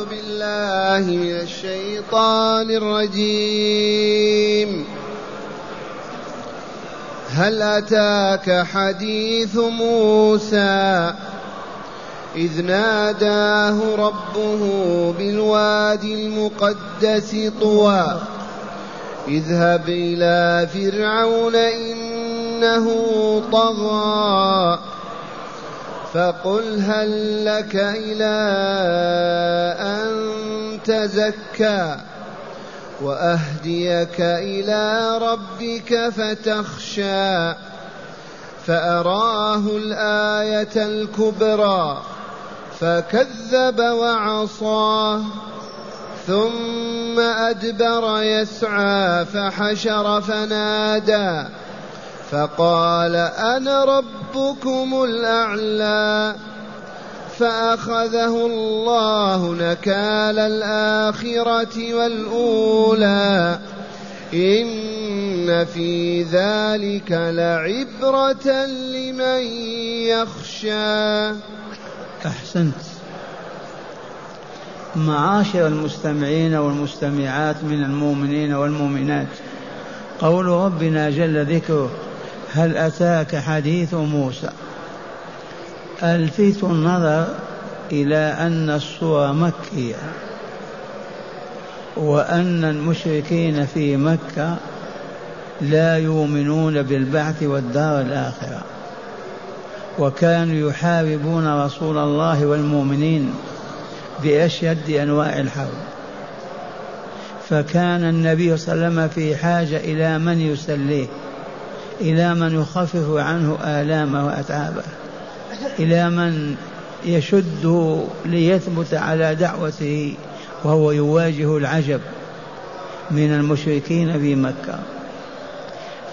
أعوذ بالله من الشيطان الرجيم. هل أتاك حديث موسى؟ إذ ناداه ربه بالوادي المقدس طوى. اذهب إلى فرعون إنه طغى. فقل هل لك إلى أن تزكى وأهديك إلى ربك فتخشى فأراه الآية الكبرى فكذب وعصى ثم أدبر يسعى فحشر فنادى فقال أنا ربكم الأعلى فأخذه الله نكال الآخرة والأولى إن في ذلك لعبرة لمن يخشى. أحسنت. معاشر المستمعين والمستمعات من المؤمنين والمؤمنات قول ربنا جل ذكره هل أتاك حديث موسى؟ ألفت النظر إلى أن الصورة مكية وأن المشركين في مكة لا يؤمنون بالبعث والدار الآخرة وكانوا يحاربون رسول الله والمؤمنين بأشد أنواع الحرب. فكان النبي صلى الله عليه وسلم في حاجة إلى من يسليه؟ إلى من يخفف عنه آلامه وأتعابه إلى من يشده ليثبت على دعوته وهو يواجه العجب من المشركين في مكة.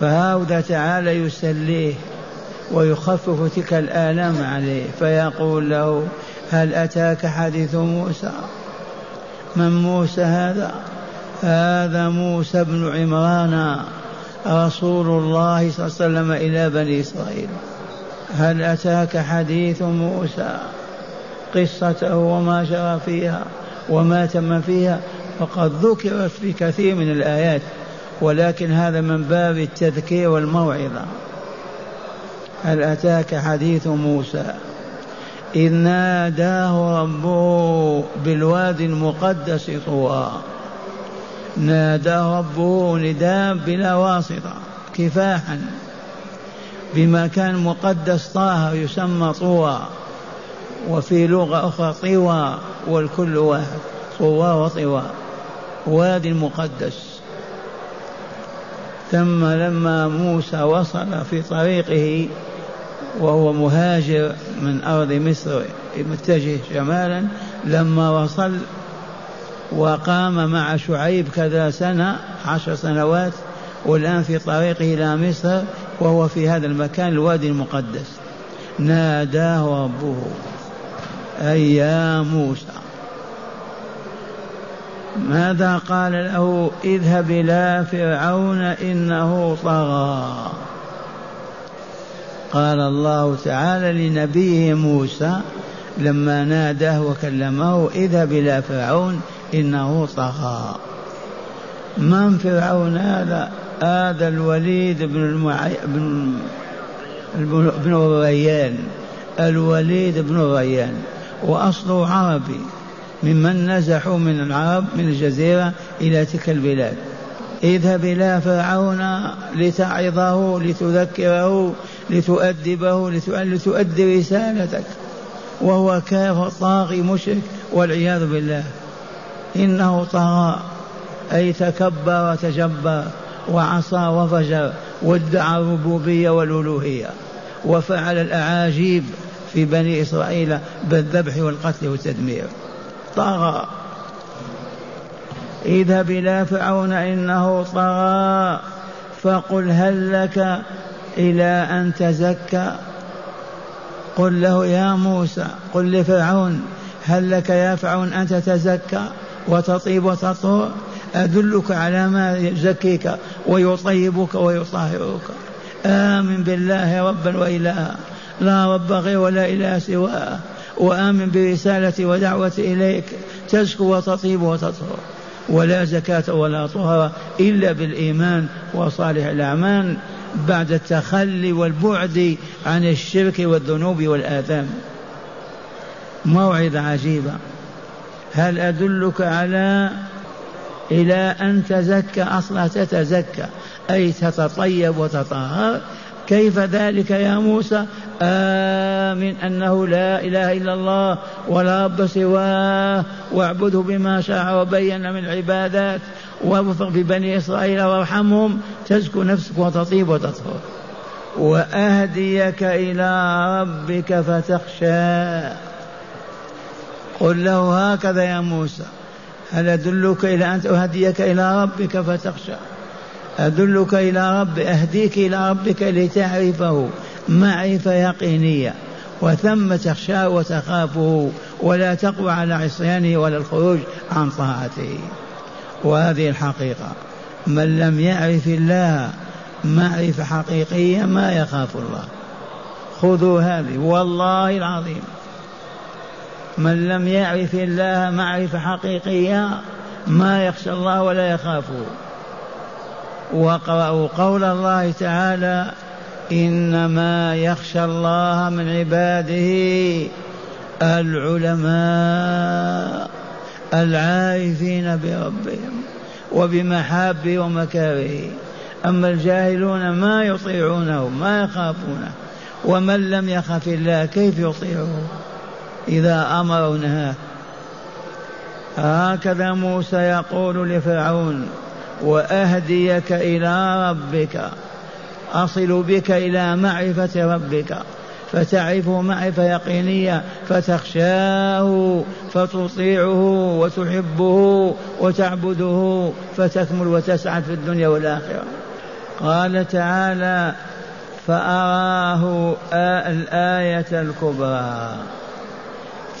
فهذا تعالى يسليه ويخفف تلك الآلام عليه فيقول له هل أتاك حديث موسى؟ من موسى هذا؟ هذا موسى بن عمران. رسول الله صلى الله عليه وسلم إلى بني إسرائيل. هل أتاك حديث موسى؟ قصته وما جرى فيها وما تم فيها. فقد ذكرت في كثير من الآيات ولكن هذا من باب التذكير والموعظة. هل أتاك حديث موسى؟ إذ ناداه ربه بالوادي المقدس طوى. ناداه ربه نداء بلا واسطة كفاحا. بمكان مقدس طه يسمى طوى وفي لغة أخرى طوى والكل واحد طوى وطوى. وادي المقدس. ثم لما موسى وصل في طريقه وهو مهاجر من أرض مصر متجه شمالا لما وصل وقام مع شعيب كذا سنة عشر سنوات والآن في طريقه إلى مصر وهو في هذا المكان الوادي المقدس. ناداه ربه أي يا موسى. ماذا قال له؟ اذهب إلى فرعون إنه طغى. قال الله تعالى لنبيه موسى لما ناداه وكلمه اذهب إلى فرعون إنه طغى. من فرعون هذا؟ هذا الوليد بن المعي... بن بن الريان الوليد بن الريان وأصله عربي. ممن نزحوا من العرب من الجزيرة إلى تلك البلاد. اذهب إلى فرعون لتعظه لتذكره لتؤدبه لتؤدي رسالتك. وهو كافر طاغي مشرك والعياذ بالله. إنه طغى أي تكبر وتجبر وعصى وفجر وادعى الربوبية والألوهية وفعل الأعاجيب في بني إسرائيل بالذبح والقتل والتدمير. طغى. اذهب إلى فرعون إنه طغى فقل هل لك إلى أن تزكى؟ قل له يا موسى قل لفرعون هل لك يا فرعون أن تتزكى؟ وتطيب وتطهر أدلك على ما يزكيك ويطيبك ويطهرك. آمن بالله ربا وإلها لا رب غير ولا إله سواه. وآمن برسالتي ودعوتي إليك. تزكو وتطيب وتطهر. ولا زكاة ولا طهر إلا بالإيمان وصالح الأعمال بعد التخلي والبعد عن الشرك والذنوب والآثام. موعظة عجيبة. هل أدلك على إلى أن تزكى أصلا تتزكى؟ أي تتطيب وتطهر. كيف ذلك يا موسى؟ آمن أنه لا إله إلا الله ولا رب سواه واعبده بما شاء وبين من العبادات ووفق ببني إسرائيل وارحمهم تزكو نفسك وتطيب وتطهر. وأهديك إلى ربك فتخشى. قل له هكذا يا موسى هل أدلك إلى أن أهديك إلى ربك فتخشى؟ أدلك إلى رب أهديك إلى ربك لتعرفه معرفة يقينية وثم تخشاه وتخافه ولا تقوى على عصيانه ولا الخروج عن طاعته. وهذه الحقيقة من لم يعرف الله معرفة حقيقية ما يخاف الله. خذوا هذه والله العظيم. من لم يعرف الله معرفة حقيقية ما يخشى الله ولا يخافه واقرأوا قول الله تعالى إنما يخشى الله من عباده العلماء العارفين بربهم وبمحابه ومكاره. أما الجاهلون ما يطيعونه ما يخافونه. ومن لم يخف الله كيف يطيعه؟ إذا أمر ونهاه هكذا موسى يقول لفرعون وأهديك إلى ربك أصل بك إلى معرفة ربك فتعرفه معرفة يقينية فتخشاه فتطيعه وتحبه وتعبده فتكمل وتسعد في الدنيا والآخرة. قال تعالى فأراه الآية الكبرى.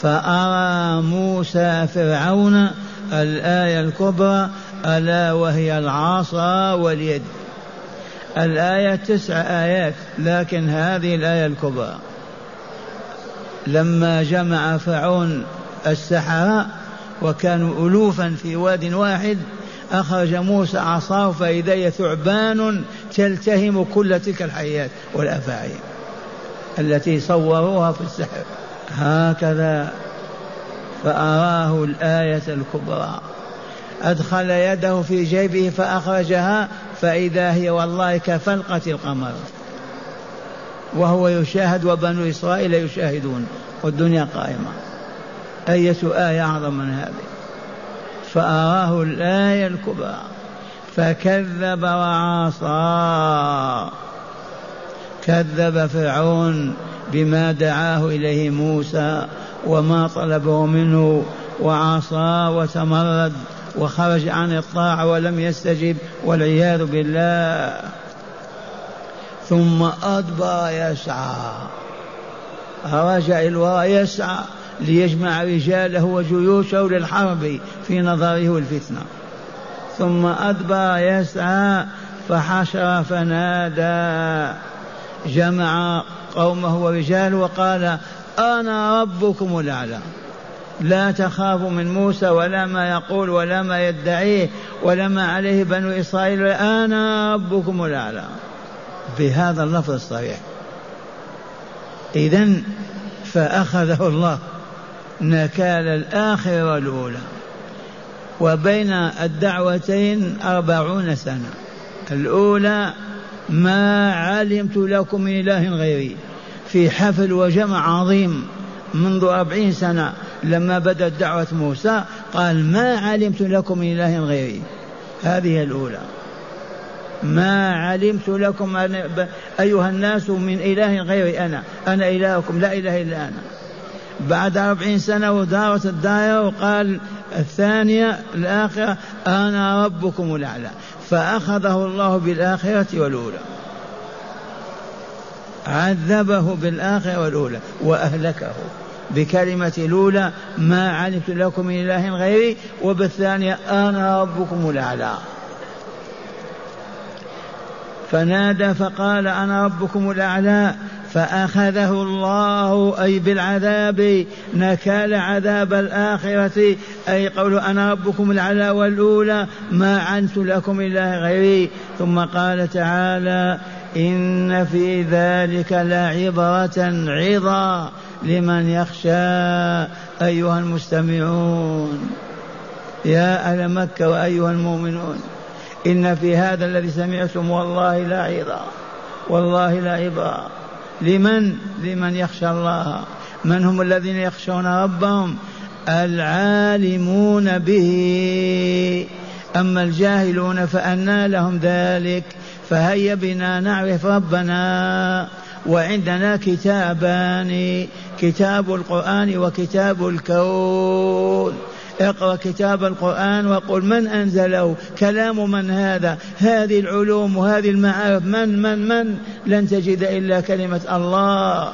فأرى موسى فرعون الآية الكبرى ألا وهي العصا واليد. الآية تسع آيات لكن هذه الآية الكبرى. لما جمع فرعون السحرة وكانوا ألوفا في واد واحد أخرج موسى عصاه فإذا هي ثعبان تلتهم كل تلك الحيات والأفاعي التي صوروها في السحر. هكذا فأراه الآية الكبرى. أدخل يده في جيبه فأخرجها فإذا هي والله كفلقة القمر. وهو يشاهد وبنو إسرائيل يشاهدون والدنيا قائمة. أية آية أعظم من هذه. فأراه الآية الكبرى. فكذب وعصى. كذب فرعون. بما دعاه إليه موسى وما طلبه منه وعصى وتمرد وخرج عن الطاعة ولم يستجب والعياذ بالله. ثم أدبر يسعى. رجع الوراء يسعى ليجمع رجاله وجيوشه للحرب في نظره الفتنة. ثم أدبر يسعى فحشر فنادى. جمع قومه ورجاله وقال أنا ربكم الأعلى. لا تخافوا من موسى ولا ما يقول ولا ما يدعيه ولا ما عليه بنو إسرائيل. أنا ربكم الأعلى. بهذا اللفظ الصريح إذا فأخذه الله نكال الآخرة والأولى وبين الدعوتين أربعون سنة. الأولى ما علمت لكم من إله غيري. في حفل وجمع عظيم منذ أربعين سنة لما بدأت دعوة موسى قال ما علمت لكم من إله غيري. هذه الأولى. ما علمت لكم أيها الناس من إله غيري أنا. أنا إلهكم لا إله إلا أنا. بعد أربعين سنة ودارت الدائرة وقال الثانية الآخرة أنا ربكم الأعلى. فأخذه الله بالآخرة والأولى. عذبه بالآخرة والأولى وأهلكه. بكلمة الأولى ما علمت لكم من إله غيري. وبالثانية أنا ربكم الأعلى. فنادى فقال أنا ربكم الأعلى. فأخذه الله أي بالعذاب نكال عذاب الآخرة. أي قول أنا ربكم العلى والأولى ما عنت لكم إلا غيري. ثم قال تعالى إن في ذلك لعبرة عظة لمن يخشى. أيها المستمعون يا أهل مكة وأيها المؤمنون إن في هذا الذي سمعتم والله لا والله لا عبرة. لمن؟ لمن يخشى الله. من هم الذين يخشون ربهم؟ العالمون به. أما الجاهلون فأنى لهم ذلك. فهيا بنا نعرف ربنا. وعندنا كتابان. كتاب القرآن وكتاب الكون. اقرأ كتاب القرآن وقل من أنزله؟ كلام من هذا؟ هذه العلوم وهذه المعارف. من من من؟ لن تجد إلا كلمة الله.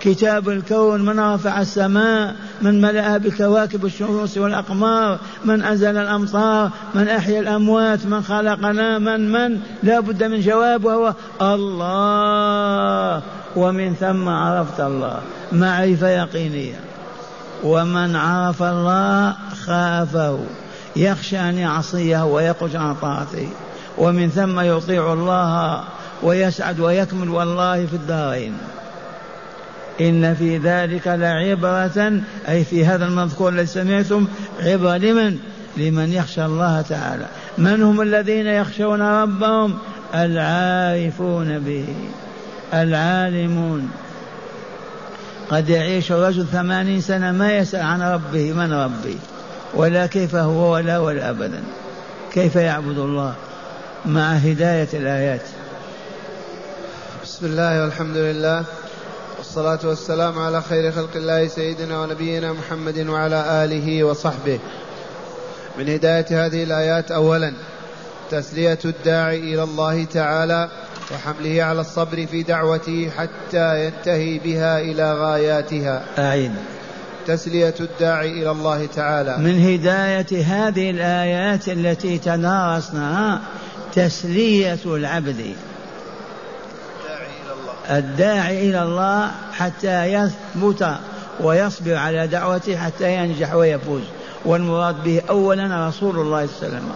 كتاب الكون من رفع السماء من ملأها بالكواكب الشموس والأقمار من أنزل الأمطار من أحيا الأموات من خلقنا من من؟ لا بد من جواب وهو الله. ومن ثم عرفت الله. معرفة يقينية ومن عرف الله خافه. يخشى أن يعصيه ويخرج عن طاعته. ومن ثم يطيع الله ويسعد ويكمل والله في الدارين. إن في ذلك لعبرة أي في هذا المذكور الذي سمعتم عبرة لمن؟ لمن يخشى الله تعالى. من هم الذين يخشون ربهم؟ العارفون به العالمون. قد يعيش الرجل ثمانين سنة ما يسأل عن ربه من ربي؟ ولا كيف هو ولا ولا أبدا كيف يعبد الله؟ مع هداية الآيات. بسم الله والحمد لله والصلاة والسلام على خير خلق الله سيدنا ونبينا محمد وعلى آله وصحبه. من هداية هذه الآيات أولا تسلية الداعي إلى الله تعالى وحمله على الصبر في دعوته حتى ينتهي بها إلى غاياتها. أعيد تسلية الداعي إلى الله تعالى. من هداية هذه الآيات التي تدارسناها تسلية العبد. الداعي إلى الله حتى يثبت ويصبر على دعوته حتى ينجح ويفوز. والمراد به أولا رسول الله صلى الله عليه وسلم.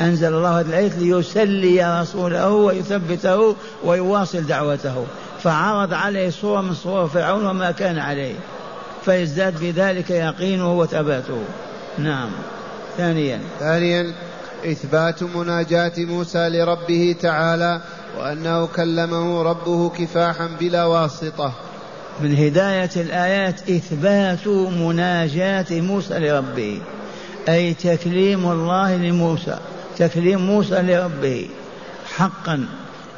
أنزل الله هذه الآية ليسلي رسوله ويثبته ويواصل دعوته. فعرض عليه صورة من صور فرعون وما كان عليه. فيزداد بذلك يقينه وثباته. نعم. ثانيا. ثانيا إثبات مناجاة موسى لربه تعالى وأنه كلمه ربه كفاحا بلا واسطة. من هداية الآيات إثبات مناجاة موسى لربه أي تكليم الله لموسى تكليم موسى لربه حقا.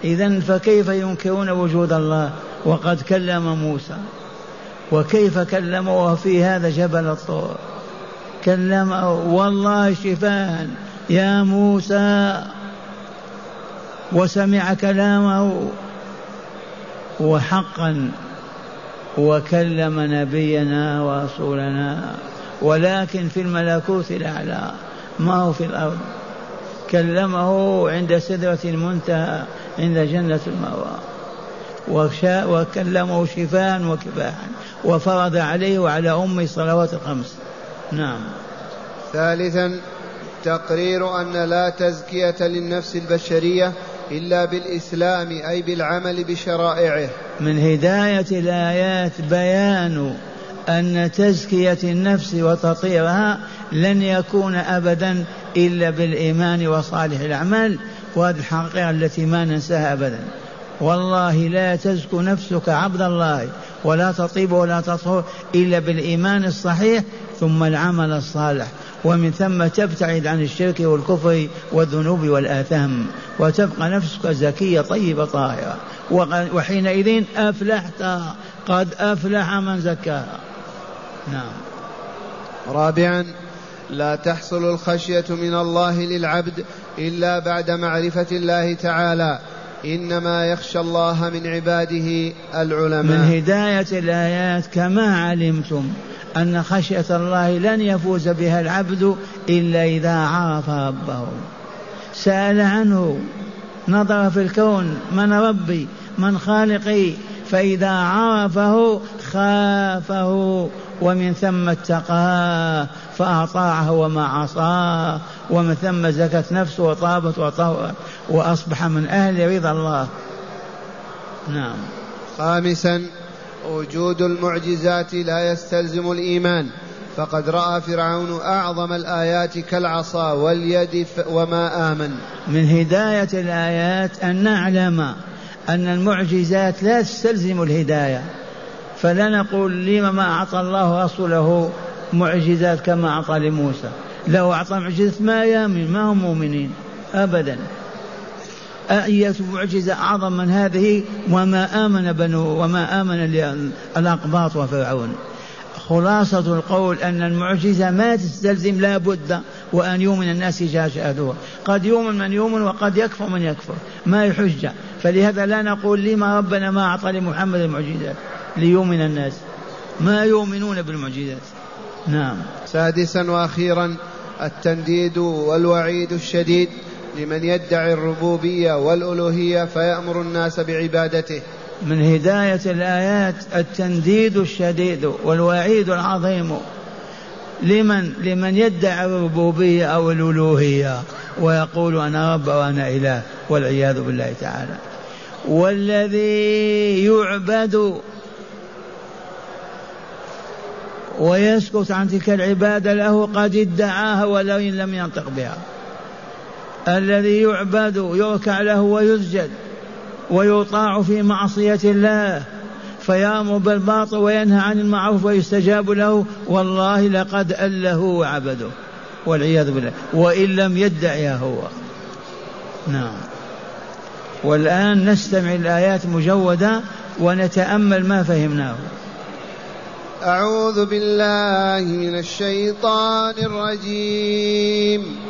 إذا فكيف ينكرون وجود الله وقد كلم موسى؟ وكيف كلمه في هذا جبل الطور؟ كلمه والله شفاء يا موسى. وسمع كلامه وحقا وكلم نبينا ورسولنا ولكن في الملكوت الأعلى ما هو في الأرض؟ كلمه عند سدرة المنتهى عند جنة المأوى. وكلمه شفاء وكفاحا وفرض عليه وعلى أمه الصلوات الخمس. نعم. ثالثا تقرير أن لا تزكية للنفس البشرية إلا بالإسلام أي بالعمل بشرائعه. من هداية الآيات بيان أن تزكية النفس وتطهيرها لن يكون أبدا إلا بالإيمان وصالح الأعمال وهذه الحقيقة التي ما ننساها أبدا. والله لا تزكو نفسك عبد الله ولا تطيب ولا تطهر إلا بالإيمان الصحيح ثم العمل الصالح. ومن ثم تبتعد عن الشرك والكفر والذنوب والآثام وتبقى نفسك زكية طيبة طاهرة. وحينئذ أفلحت قد أفلح من زكاها نعم. رابعا لا تحصل الخشية من الله للعبد إلا بعد معرفة الله تعالى. إنما يخشى الله من عباده العلماء. من هداية الآيات كما علمتم. أن خشية الله لن يفوز بها العبد إلا إذا عرف ربه. سأل عنه نظر في الكون من ربي من خالقي فإذا عرفه خافه ومن ثم اتقاه فأطاعه وما عصاه ومن ثم زكت نفسه وطابت وطهرت وأصبح من أهل رضا الله. نعم. خامسا وجود المعجزات لا يستلزم الإيمان. فقد رأى فرعون أعظم الآيات كالعصا واليد وما آمن. من هداية الآيات أن نعلم أن المعجزات لا تستلزم الهداية. فلا نقول لما ما أعطى الله رسوله معجزات كما أعطى لموسى. لو أعطى معجزة ما يامن ما هم مؤمنين. أبدا. أية معجزة أعظم من هذه وما آمن بنو وما آمن الأقباط وفرعون. خلاصة القول أن المعجزة ما تستلزم لا بد وأن يؤمن الناس شاهدوها قد يؤمن من يؤمن وقد يكفر من يكفر. ما هي حجة؟ فلهذا لا نقول لما ربنا ما أعطى لمحمد المعجزات ليؤمن الناس. ما يؤمنون بالمعجزات. نعم. سادسا وأخيرا التنديد والوعيد الشديد لمن يدعي الربوبية والألوهية فيأمر الناس بعبادته. من هداية الآيات التنديد الشديد والوعيد العظيم. لمن لمن يدعي الربوبية أو الألوهية ويقول أنا رب وأنا إله والعياذ بالله تعالى. والذي يعبد ويسكت عن تلك العبادة له قد ادعاها ولو لم ينطق بها. الذي يعبد يركع له ويسجد ويطاع في معصية الله فيأمر بالباطل وينهى عن المعروف ويستجاب له والله لقد أله وعبده والعياذ بالله. وإن لم يدعها هو. نعم. والآن نستمع الآيات مجودة ونتأمل ما فهمناه. أعوذ بالله من الشيطان الرجيم.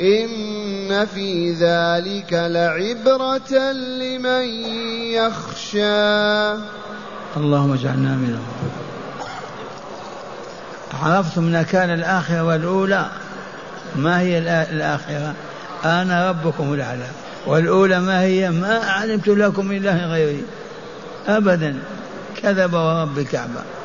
إن في ذلك لعبرة لمن يخشى. اللهم اجعلنا منهم. عرفتم نكال الآخرة والأولى؟ ما هي الآخرة؟ أنا ربكم الأعلى. والأولى ما هي؟ ما علمت لكم إله غيري. أبدا. كذب ورب الكعبة.